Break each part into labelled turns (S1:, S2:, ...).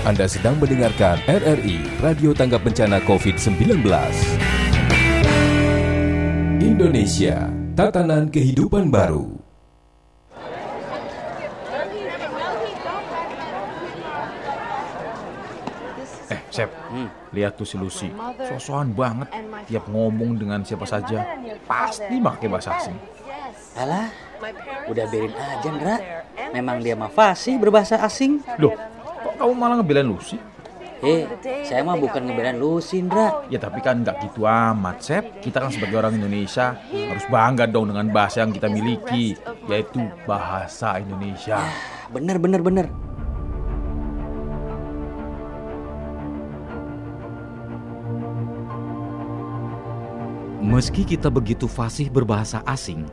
S1: Anda sedang mendengarkan RRI Radio Tanggap Bencana COVID-19. Indonesia, tatanan kehidupan baru.
S2: Eh, Sep, lihat tuh si Lucy. Sosokan banget. Tiap ngomong dengan siapa saja, pasti pakai bahasa asing.
S3: Alah, udah biarin aja, Ndra. Memang dia mah fasih berbahasa asing.
S2: Loh, kok kamu malah ngebelain Lucy?
S3: Eh, saya mah bukan ngebelain Lucy, Ndra.
S2: Ya tapi kan nggak gitu amat, Sep. Kita kan sebagai orang Indonesia harus bangga dong dengan bahasa yang kita miliki, yaitu bahasa Indonesia.
S3: Bener, bener, bener.
S4: Meski kita begitu fasih berbahasa asing,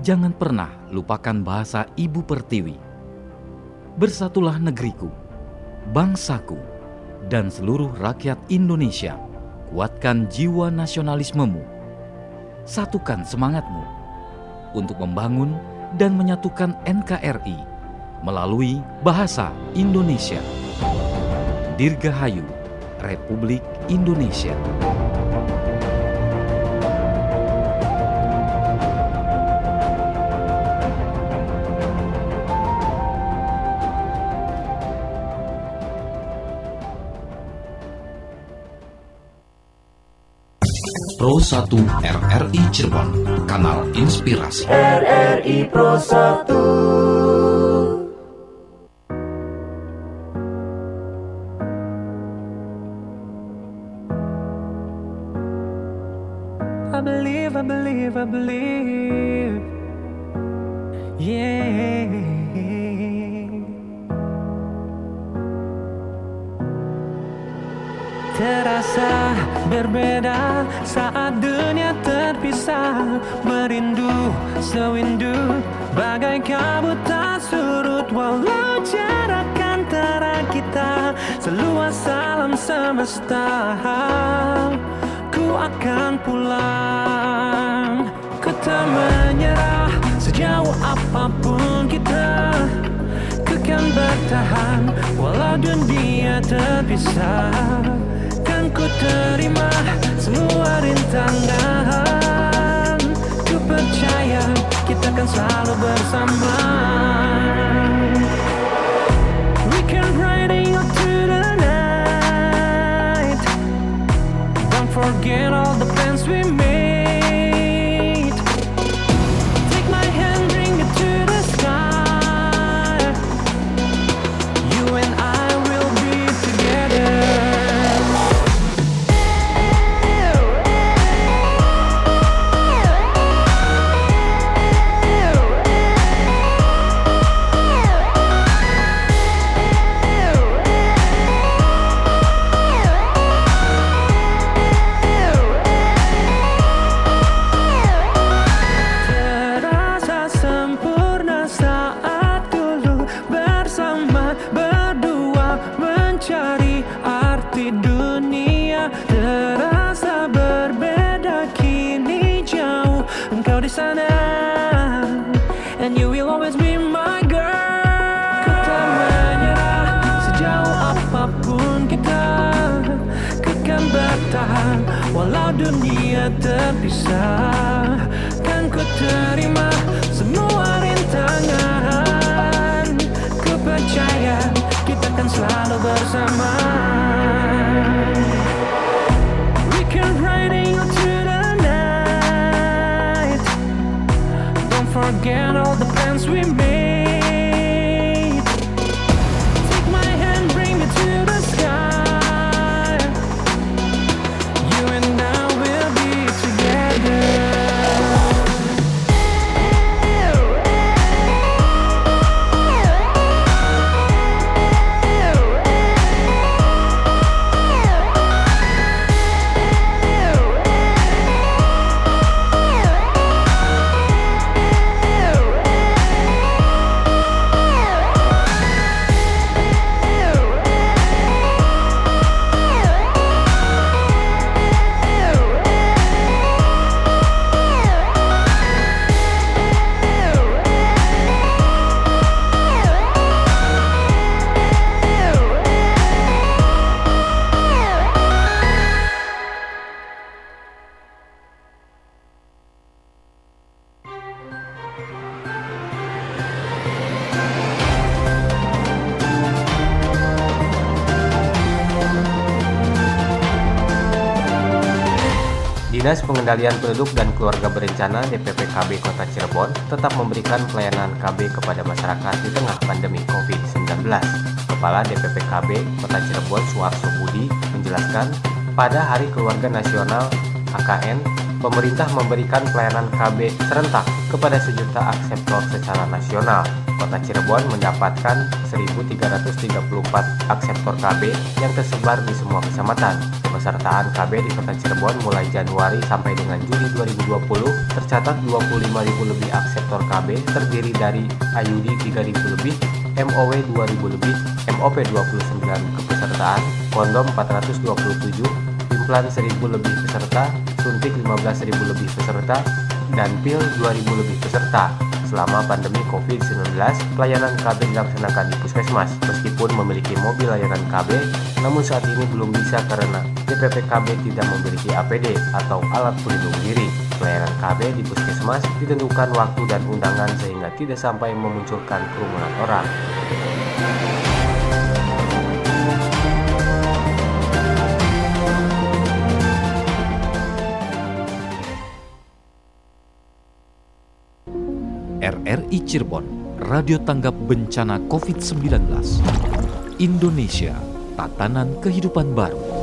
S4: jangan pernah lupakan bahasa ibu pertiwi. Bersatulah negeriku, bangsaku, dan seluruh rakyat Indonesia. Kuatkan jiwa nasionalismemu. Satukan semangatmu untuk membangun dan menyatukan NKRI melalui bahasa Indonesia. Dirgahayu, Republik Indonesia. Pro 1 RRI Cirebon, kanal inspirasi.
S5: RRI Pro 1
S6: Pengendalian Penduduk dan Keluarga Berencana DPPKB Kota Cirebon tetap memberikan pelayanan KB kepada masyarakat di tengah pandemi COVID-19. Kepala DPPKB Kota Cirebon Suarso Budi menjelaskan, pada Hari Keluarga Nasional AKN, pemerintah memberikan pelayanan KB serentak kepada sejuta akseptor secara nasional. Kota Cirebon mendapatkan 1.334 akseptor KB yang tersebar di semua kecamatan. Pesertaan KB di Kota Cirebon mulai Januari sampai dengan Juli 2020 tercatat 25.000 lebih akseptor KB terdiri dari IUD 3.000 lebih, MOW 2.000 lebih, MOP 29 kepesertaan, kondom 427, implan 1.000 lebih peserta, suntik 15.000 lebih peserta, dan pil 2.000 lebih peserta. Selama pandemi COVID-19, pelayanan KB dilaksanakan di puskesmas. Meskipun memiliki mobil layanan KB, namun saat ini belum bisa karena DPPKB tidak memiliki APD atau alat pelindung diri. Pelayanan KB di puskesmas ditentukan waktu dan undangan sehingga tidak sampai memunculkan kerumunan orang.
S7: RRI Cirebon, Radio Tanggap Bencana COVID-19. Indonesia, tatanan kehidupan baru.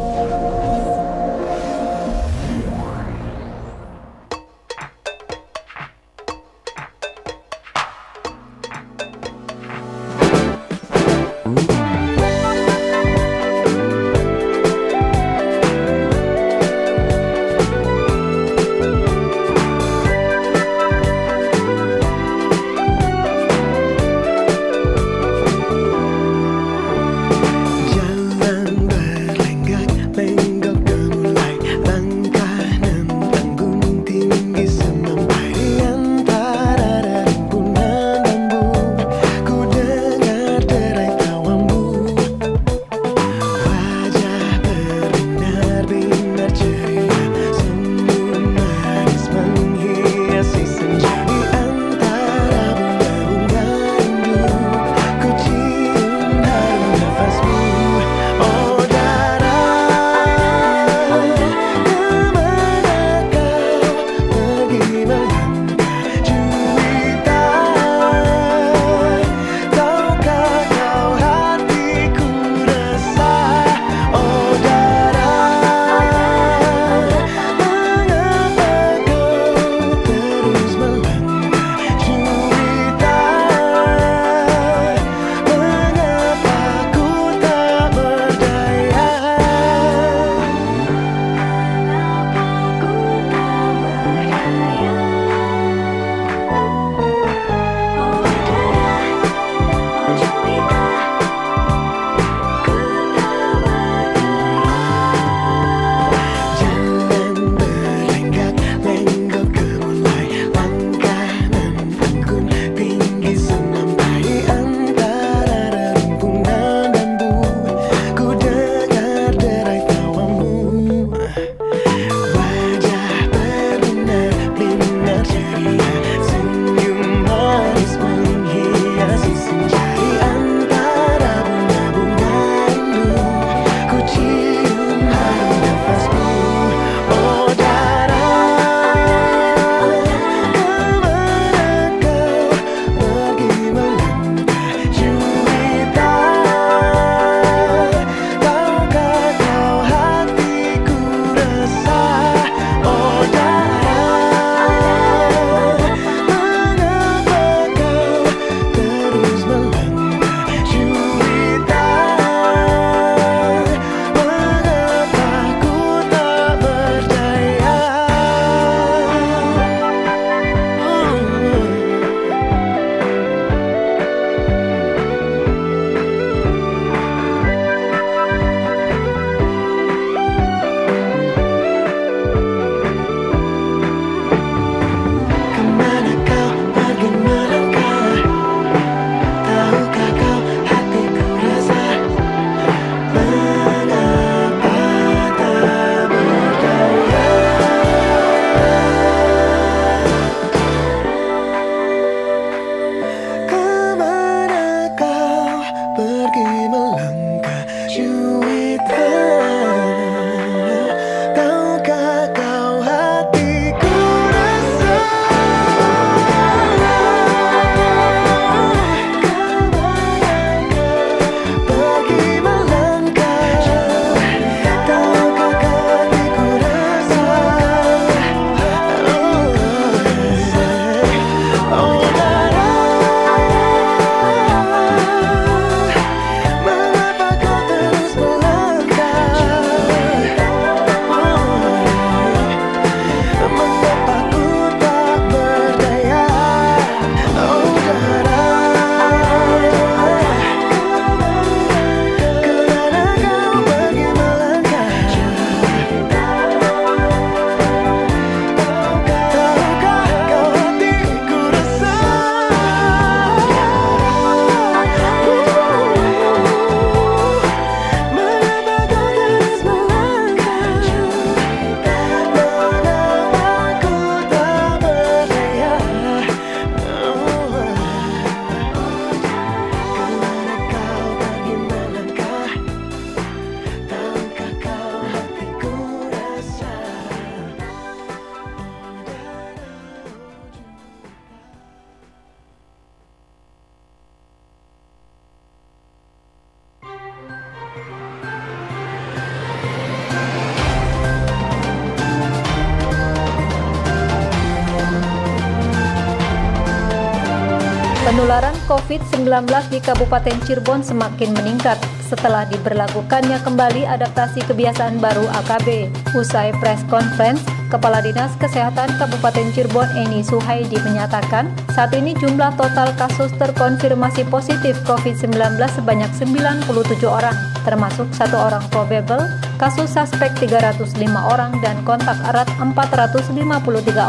S8: COVID-19 di Kabupaten Cirebon semakin meningkat setelah diberlakukannya kembali adaptasi kebiasaan baru AKB. Usai press conference, Kepala Dinas Kesehatan Kabupaten Cirebon Eni Suhaidi menyatakan, saat ini jumlah total kasus terkonfirmasi positif COVID-19 sebanyak 97 orang, termasuk satu orang probable, kasus suspek 305 orang, dan kontak erat 453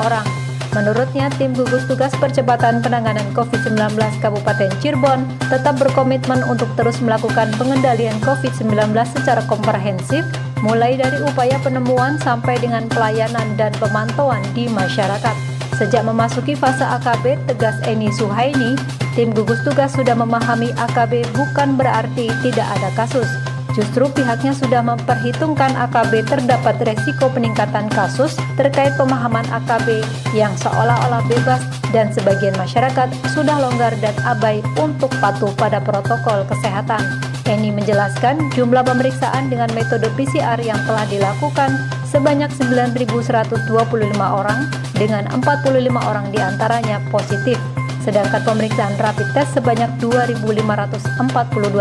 S8: orang. Menurutnya, tim gugus tugas percepatan penanganan COVID-19 Kabupaten Cirebon tetap berkomitmen untuk terus melakukan pengendalian COVID-19 secara komprehensif, mulai dari upaya penemuan sampai dengan pelayanan dan pemantauan di masyarakat. Sejak memasuki fase AKB, tegas Eni Suhaini, tim gugus tugas sudah memahami AKB bukan berarti tidak ada kasus, Justru pihaknya sudah memperhitungkan AKB terdapat resiko peningkatan kasus terkait pemahaman AKB yang seolah-olah bebas dan sebagian masyarakat sudah longgar dan abai untuk patuh pada protokol kesehatan. Eni menjelaskan jumlah pemeriksaan dengan metode PCR yang telah dilakukan sebanyak 9.125 orang dengan 45 orang di antaranya positif sedangkan pemeriksaan rapid test sebanyak 2.542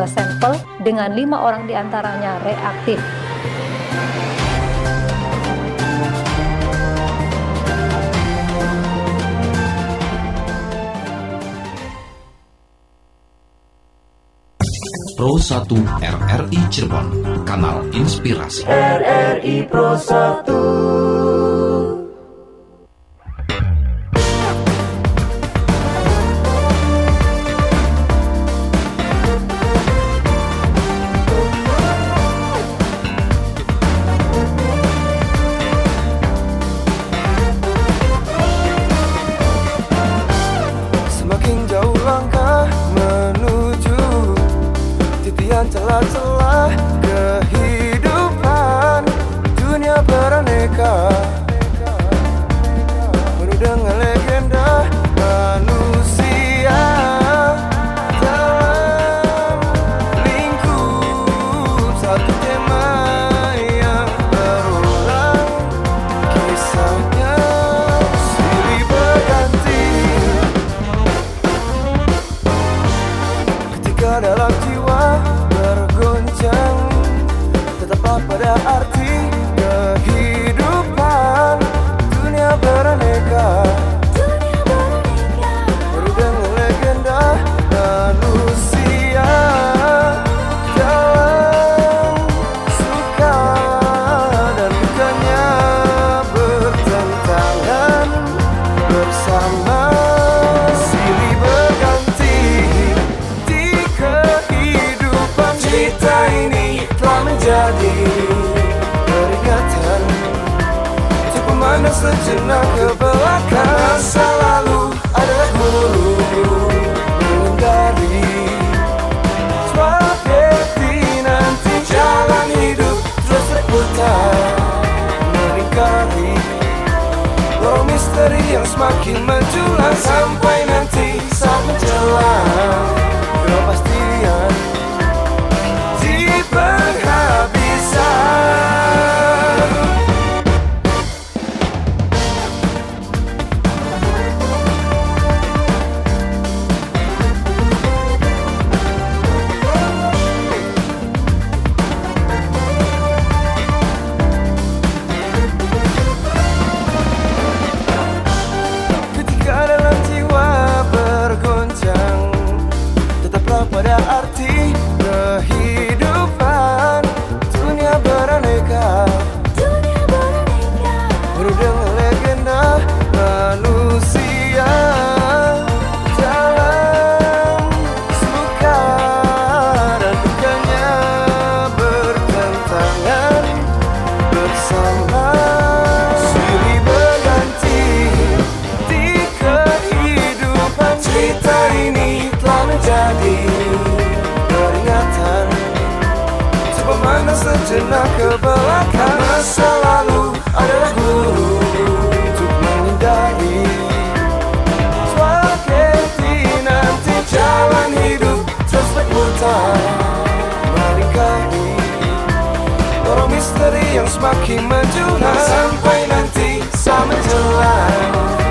S8: sampel dengan lima orang di antaranya reaktif.
S7: Pro 1 RRI Cirebon, kanal inspirasi.
S5: RRI Pro 1
S9: semakin menjulang Sampai semakin menjulang. Sampai nanti saat menjelang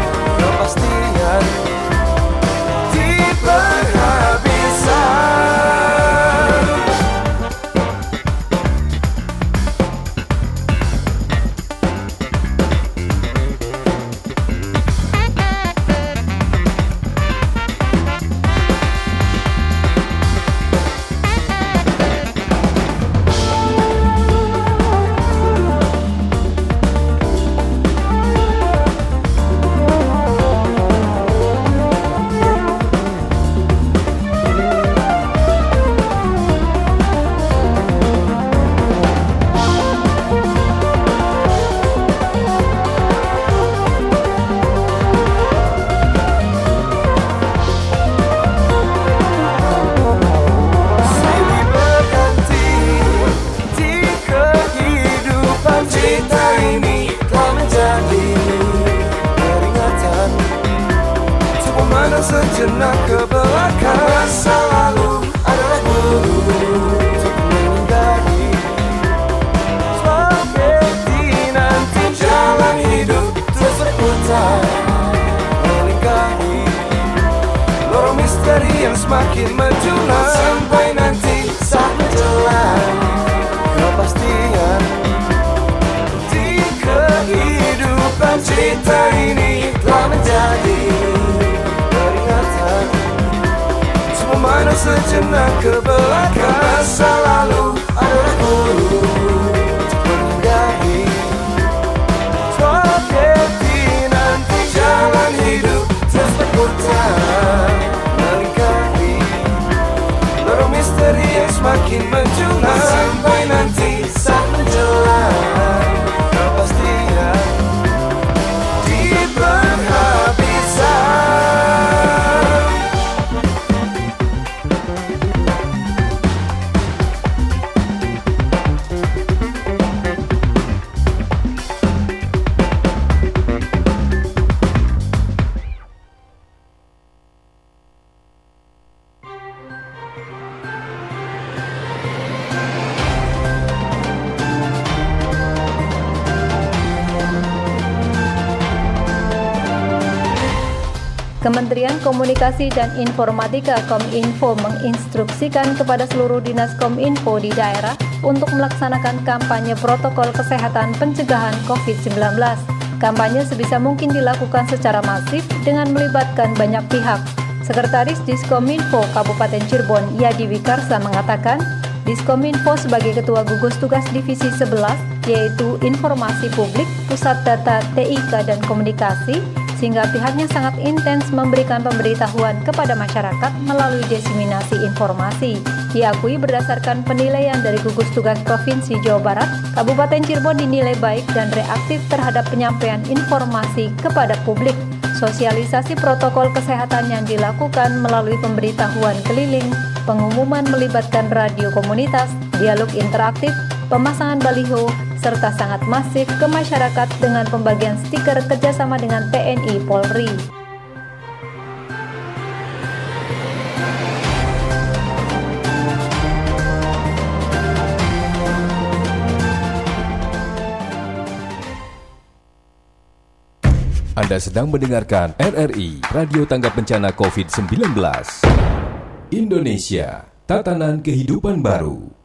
S8: Kementerian Komunikasi dan Informatika Kominfo menginstruksikan kepada seluruh dinas Kominfo di daerah untuk melaksanakan kampanye protokol kesehatan pencegahan COVID-19. Kampanye sebisa mungkin dilakukan secara masif dengan melibatkan banyak pihak. Sekretaris Diskominfo Kabupaten Cirebon, Yadi Wikarsa mengatakan, Diskominfo sebagai Ketua Gugus Tugas Divisi 11, yaitu Informasi Publik, Pusat Data TIK dan Komunikasi, sehingga pihaknya sangat intens memberikan pemberitahuan kepada masyarakat melalui diseminasi informasi. Diakui berdasarkan penilaian dari gugus tugas Provinsi Jawa Barat, Kabupaten Cirebon dinilai baik dan reaktif terhadap penyampaian informasi kepada publik. Sosialisasi protokol kesehatan yang dilakukan melalui pemberitahuan keliling, pengumuman melibatkan radio komunitas, dialog interaktif, pemasangan baliho, serta sangat masif ke masyarakat dengan pembagian stiker kerjasama dengan TNI Polri.
S10: Anda sedang mendengarkan RRI Radio Tanggap Bencana COVID-19. Indonesia, tatanan kehidupan baru.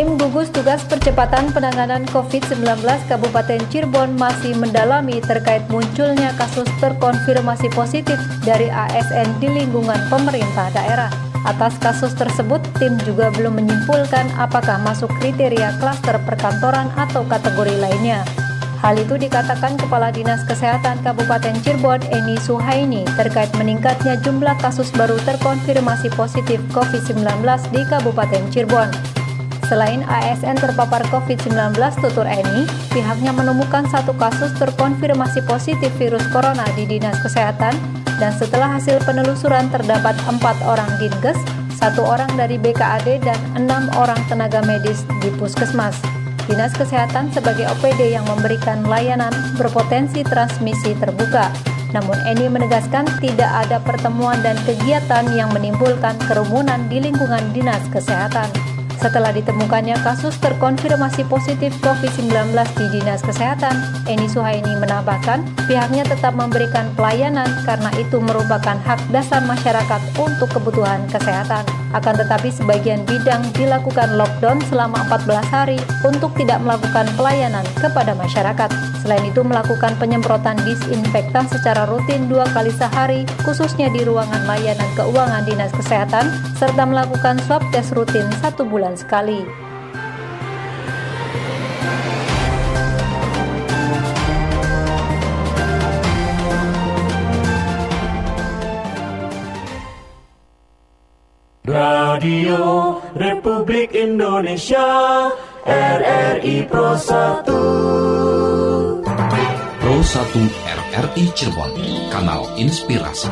S8: Tim gugus tugas percepatan penanganan COVID-19 Kabupaten Cirebon masih mendalami terkait munculnya kasus terkonfirmasi positif dari ASN di lingkungan pemerintah daerah. Atas kasus tersebut, tim juga belum menyimpulkan apakah masuk kriteria klaster perkantoran atau kategori lainnya. Hal itu dikatakan Kepala Dinas Kesehatan Kabupaten Cirebon Eni Suhaini terkait meningkatnya jumlah kasus baru terkonfirmasi positif COVID-19 di Kabupaten Cirebon. Selain ASN terpapar COVID-19 tutur Eni, pihaknya menemukan satu kasus terkonfirmasi positif virus corona di Dinas Kesehatan dan setelah hasil penelusuran terdapat empat orang dinkes, satu orang dari BKAD dan enam orang tenaga medis di puskesmas. Dinas Kesehatan sebagai OPD yang memberikan layanan berpotensi transmisi terbuka. Namun Eni menegaskan tidak ada pertemuan dan kegiatan yang menimbulkan kerumunan di lingkungan Dinas Kesehatan. Setelah ditemukannya kasus terkonfirmasi positif COVID-19 di Dinas Kesehatan, Eni Suhaini menambahkan pihaknya tetap memberikan pelayanan karena itu merupakan hak dasar masyarakat untuk kebutuhan kesehatan. Akan tetapi sebagian bidang dilakukan lockdown selama 14 hari untuk tidak melakukan pelayanan kepada masyarakat. Selain itu melakukan penyemprotan disinfektan secara rutin dua kali sehari, khususnya di ruangan layanan keuangan Dinas Kesehatan, serta melakukan swab tes rutin satu bulan sekali.
S5: Radio Republik Indonesia RRI Pro 1
S7: Pro 1 RRI Cirebon, kanal inspirasi.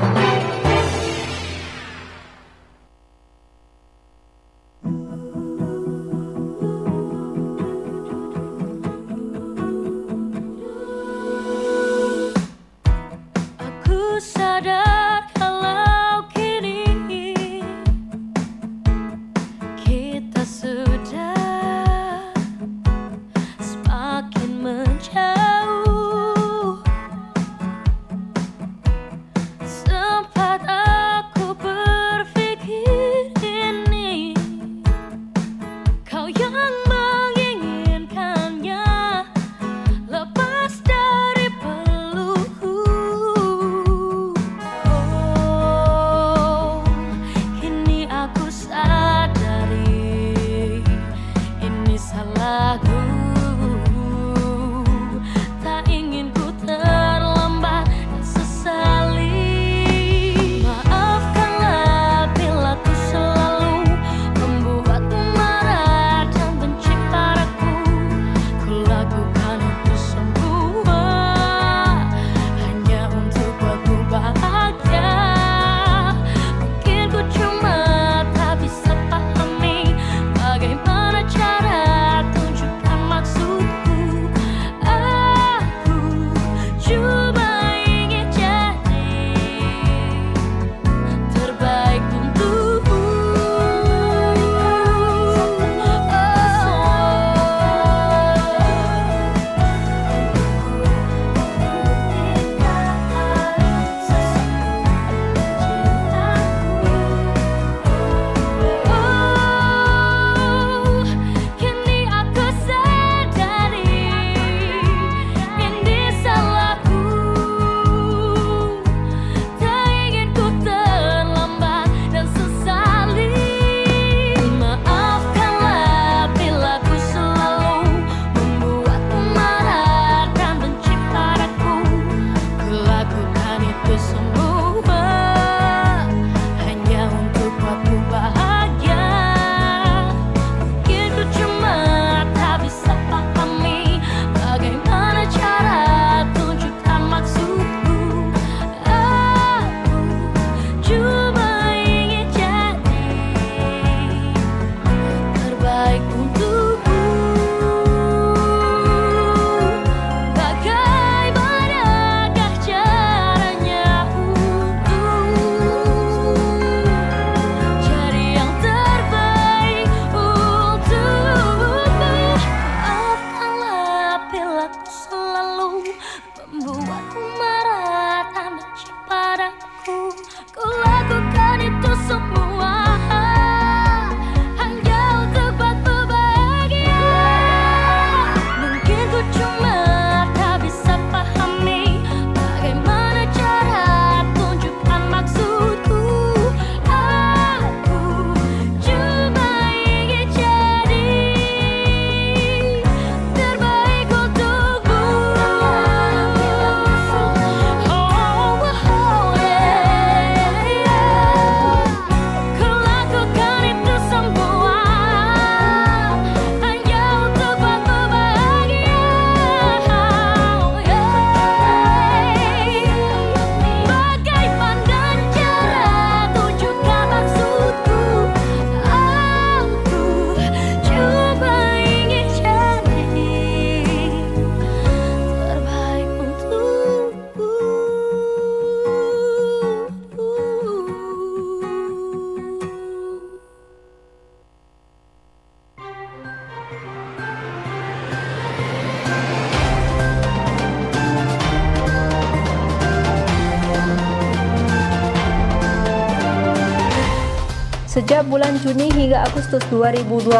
S8: Bulan Juni hingga Agustus 2020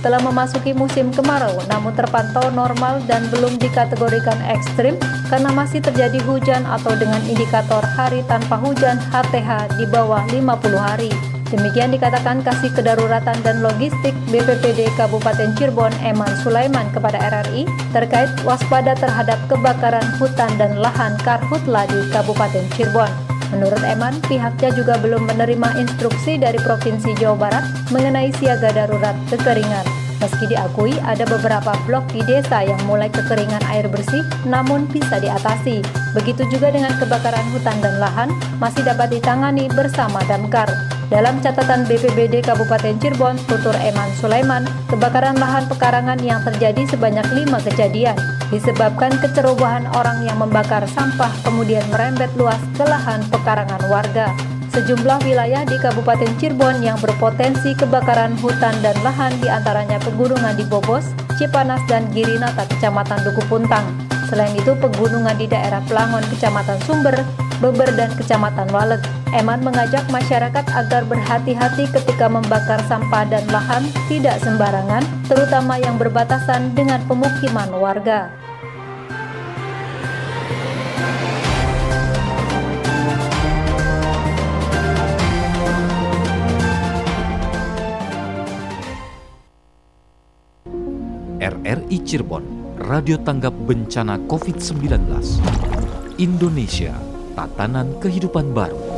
S8: telah memasuki musim kemarau namun terpantau normal dan belum dikategorikan ekstrim karena masih terjadi hujan atau dengan indikator hari tanpa hujan HTH di bawah 50 hari. Demikian dikatakan Kasih Kedaruratan dan Logistik BPPD Kabupaten Cirebon Eman Sulaiman kepada RRI terkait waspada terhadap kebakaran hutan dan lahan karhutla di Kabupaten Cirebon. Menurut Eman, pihaknya juga belum menerima instruksi dari Provinsi Jawa Barat mengenai siaga darurat kekeringan. Meski diakui ada beberapa blok di desa yang mulai kekeringan air bersih, namun bisa diatasi. Begitu juga dengan kebakaran hutan dan lahan, masih dapat ditangani bersama damkar. Dalam catatan BPBD Kabupaten Cirebon, tutur Eman Sulaiman, kebakaran lahan pekarangan yang terjadi sebanyak lima kejadian disebabkan kecerobohan orang yang membakar sampah kemudian merembet luas ke lahan pekarangan warga. Sejumlah wilayah di Kabupaten Cirebon yang berpotensi kebakaran hutan dan lahan di antaranya pegunungan di Bobos, Cipanas, dan Girinata, Kecamatan Duku Puntang. Selain itu, pegunungan di daerah Pelangon, Kecamatan Sumber, Beber, dan Kecamatan Waleg. Eman mengajak masyarakat agar berhati-hati ketika membakar sampah dan lahan tidak sembarangan, terutama yang berbatasan dengan pemukiman warga.
S11: RRI Cirebon, Radio Tanggap Bencana COVID-19. Indonesia, tatanan kehidupan baru.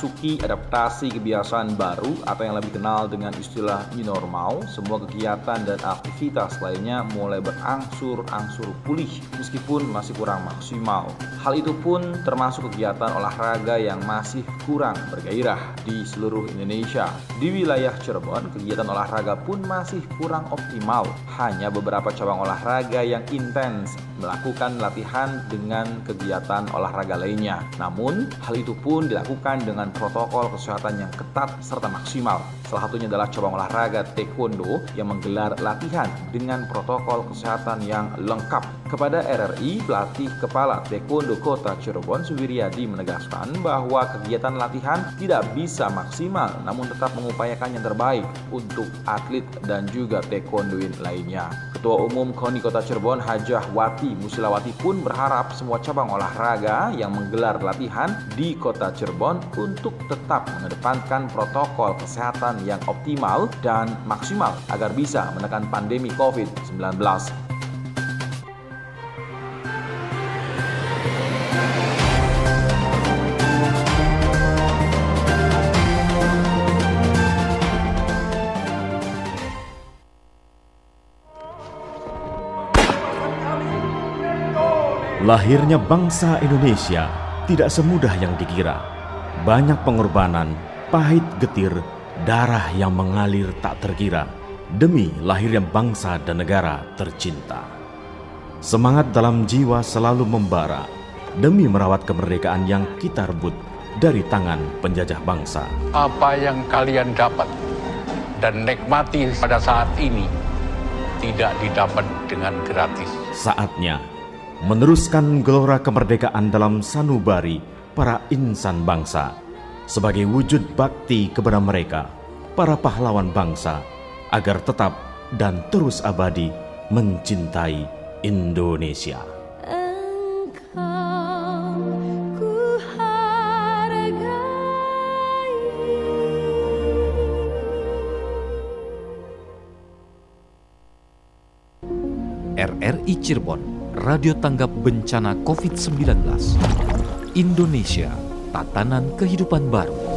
S12: Memasuki adaptasi kebiasaan baru atau yang lebih kenal dengan istilah new normal, semua kegiatan dan aktivitas lainnya mulai berangsur-angsur pulih meskipun masih kurang maksimal. Hal itu pun termasuk kegiatan olahraga yang masih kurang bergairah di seluruh Indonesia. Di wilayah Cirebon, kegiatan olahraga pun masih kurang optimal. Hanya beberapa cabang olahraga yang intens melakukan latihan dengan kegiatan olahraga lainnya. Namun, hal itu pun dilakukan dengan protokol kesehatan yang ketat serta maksimal. Salah satunya adalah cabang olahraga taekwondo yang menggelar latihan dengan protokol kesehatan yang lengkap. Kepada RRI, pelatih kepala taekwondo kota Cirebon Suwiryadi menegaskan bahwa kegiatan latihan tidak bisa maksimal namun tetap mengupayakan yang terbaik untuk atlet dan juga taekwondoin lainnya. Ketua Umum KONI Kota Cirebon Hajah Wati Musilawati pun berharap semua cabang olahraga yang menggelar latihan di Kota Cirebon untuk tetap mengedepankan protokol kesehatan yang optimal dan maksimal agar bisa menekan pandemi COVID-19.
S13: Lahirnya bangsa Indonesia tidak semudah yang dikira. Banyak pengorbanan, pahit getir, darah yang mengalir tak terkira demi lahirnya bangsa dan negara tercinta. Semangat dalam jiwa selalu membara demi merawat kemerdekaan yang kita rebut dari tangan penjajah bangsa.
S14: Apa yang kalian dapat dan nikmati pada saat ini tidak didapat dengan gratis.
S13: Saatnya meneruskan gelora kemerdekaan dalam sanubari para insan bangsa sebagai wujud bakti kepada mereka, para pahlawan bangsa, agar tetap dan terus abadi mencintai Indonesia.
S11: RRI Cirebon, Radio Tanggap Bencana COVID-19. Indonesia, tatanan kehidupan baru.